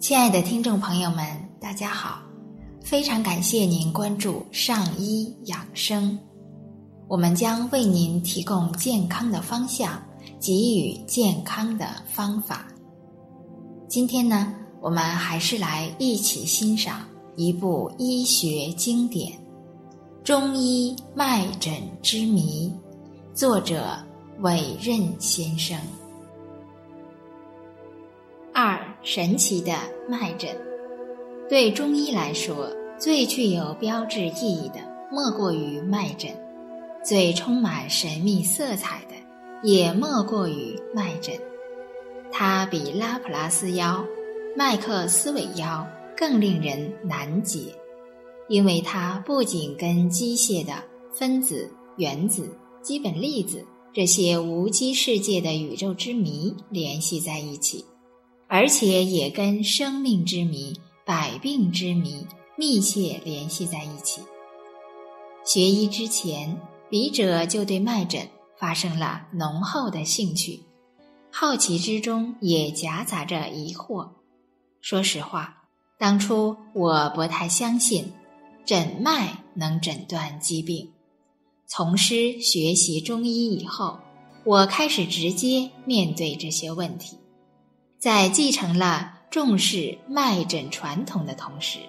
亲爱的听众朋友们，大家好！非常感谢您关注上医养生，我们将为您提供健康的方向，给予健康的方法。今天呢，我们还是来一起欣赏一部医学经典《中医脉诊之谜》，作者韦任先生。神奇的脉诊，对中医来说，最具有标志意义的莫过于脉诊；最充满神秘色彩的，也莫过于脉诊。它比拉普拉斯妖、麦克斯韦妖更令人难解，因为它不仅跟机械的分子、原子、基本粒子这些无机世界的宇宙之谜联系在一起。而且也跟生命之谜、百病之谜密切联系在一起。学医之前，笔者就对脉诊发生了浓厚的兴趣，好奇之中也夹杂着疑惑。说实话，当初我不太相信诊脉能诊断疾病。从师学习中医以后，我开始直接面对这些问题。在继承了重视脉诊传统的同时，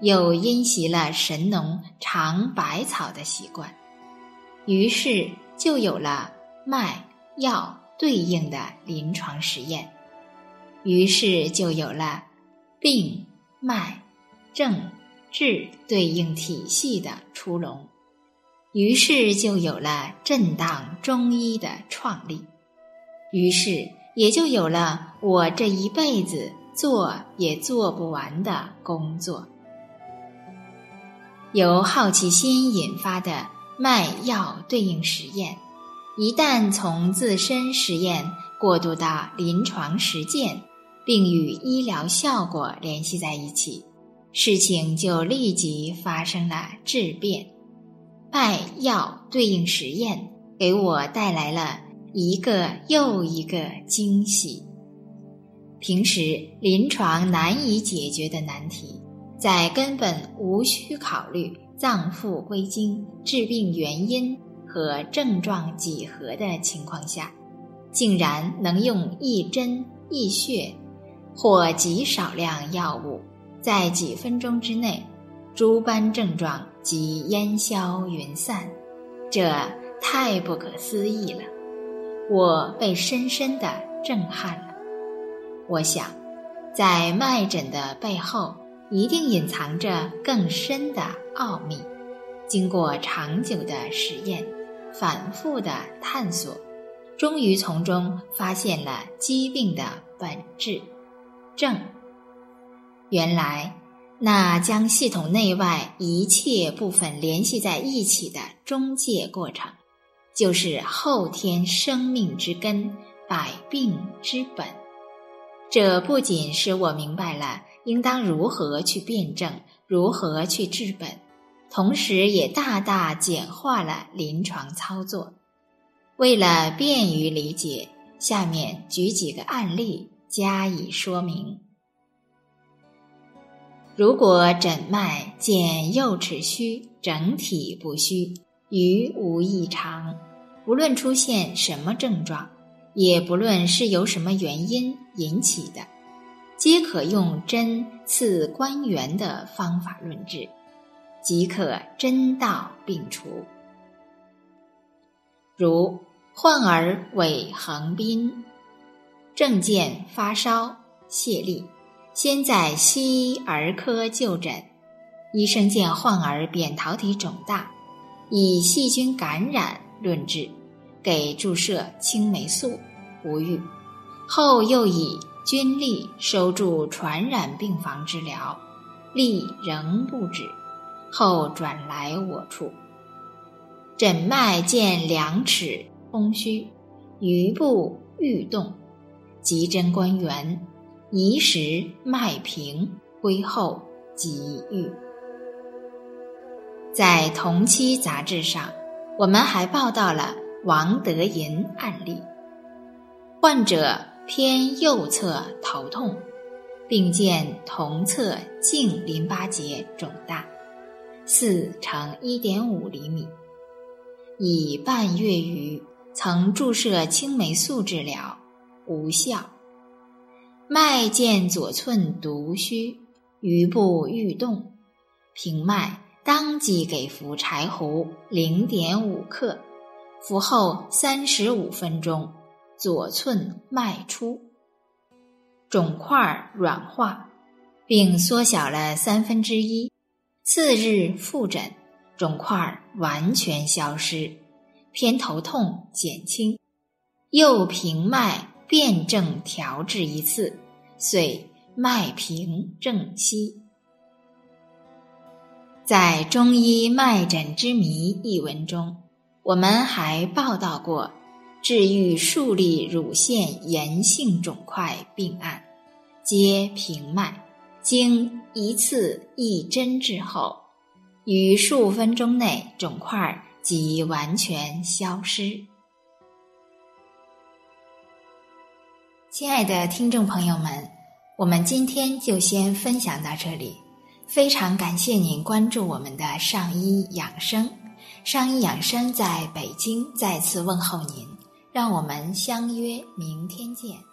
又因袭了神农尝百草的习惯，于是就有了脉药对应的临床实验，于是就有了病脉症治对应体系的出笼，于是就有了震荡中医的创立，于是。也就有了我这一辈子做也做不完的工作。由好奇心引发的卖药对应实验，一旦从自身实验过渡到临床实践，并与医疗效果联系在一起，事情就立即发生了质变。卖药对应实验给我带来了。一个又一个惊喜。平时临床难以解决的难题，在根本无需考虑脏腑归经、治病原因和症状几何的情况下，竟然能用一针一穴或极少量药物，在几分钟之内，诸般症状即烟消云散，这太不可思议了。我被深深的震撼了。我想，在脉诊的背后，一定隐藏着更深的奥秘。经过长久的实验、反复的探索，终于从中发现了疾病的本质——症。原来，那将系统内外一切部分联系在一起的中介过程。就是后天生命之根，百病之本。这不仅使我明白了应当如何去辩证，如何去治本，同时也大大简化了临床操作。为了便于理解，下面举几个案例加以说明。如果诊脉见右尺虚，整体不虚。余无异常，不论出现什么症状，也不论是由什么原因引起的，皆可用针刺关元的方法论治，即可针到病除。如患儿尾横滨，症见发烧、泄痢，先在西医儿科就诊，医生见患儿扁桃体肿大。以细菌感染论治，给注射青霉素，无愈。后又以菌痢收住传染病房治疗，痢仍不止，后转来我处。诊脉见两尺空虚，余部欲动，急针关元，移时脉平，归后即愈。在同期杂志上，我们还报道了王德银案例。患者偏右侧头痛，并见同侧颈淋巴结肿大，四乘一点五厘米，已半月余，曾注射青霉素治疗，无效。脉见左寸独虚，余部欲动，平脉当即给服柴胡零点五克，服后三十五分钟，左寸脉出，肿块软化，并缩小了三分之一。次日复诊，肿块完全消失，偏头痛减轻，右平脉。辩证调治一次，遂脉平正息。在《中医脉诊之谜》一文中，我们还报道过治愈数例乳腺炎性肿块病案，皆平脉，经一次一针之后，于数分钟内肿块即完全消失。亲爱的听众朋友们，我们今天就先分享到这里。非常感谢您关注我们的上医养生，上医养生在北京再次问候您，让我们相约明天见。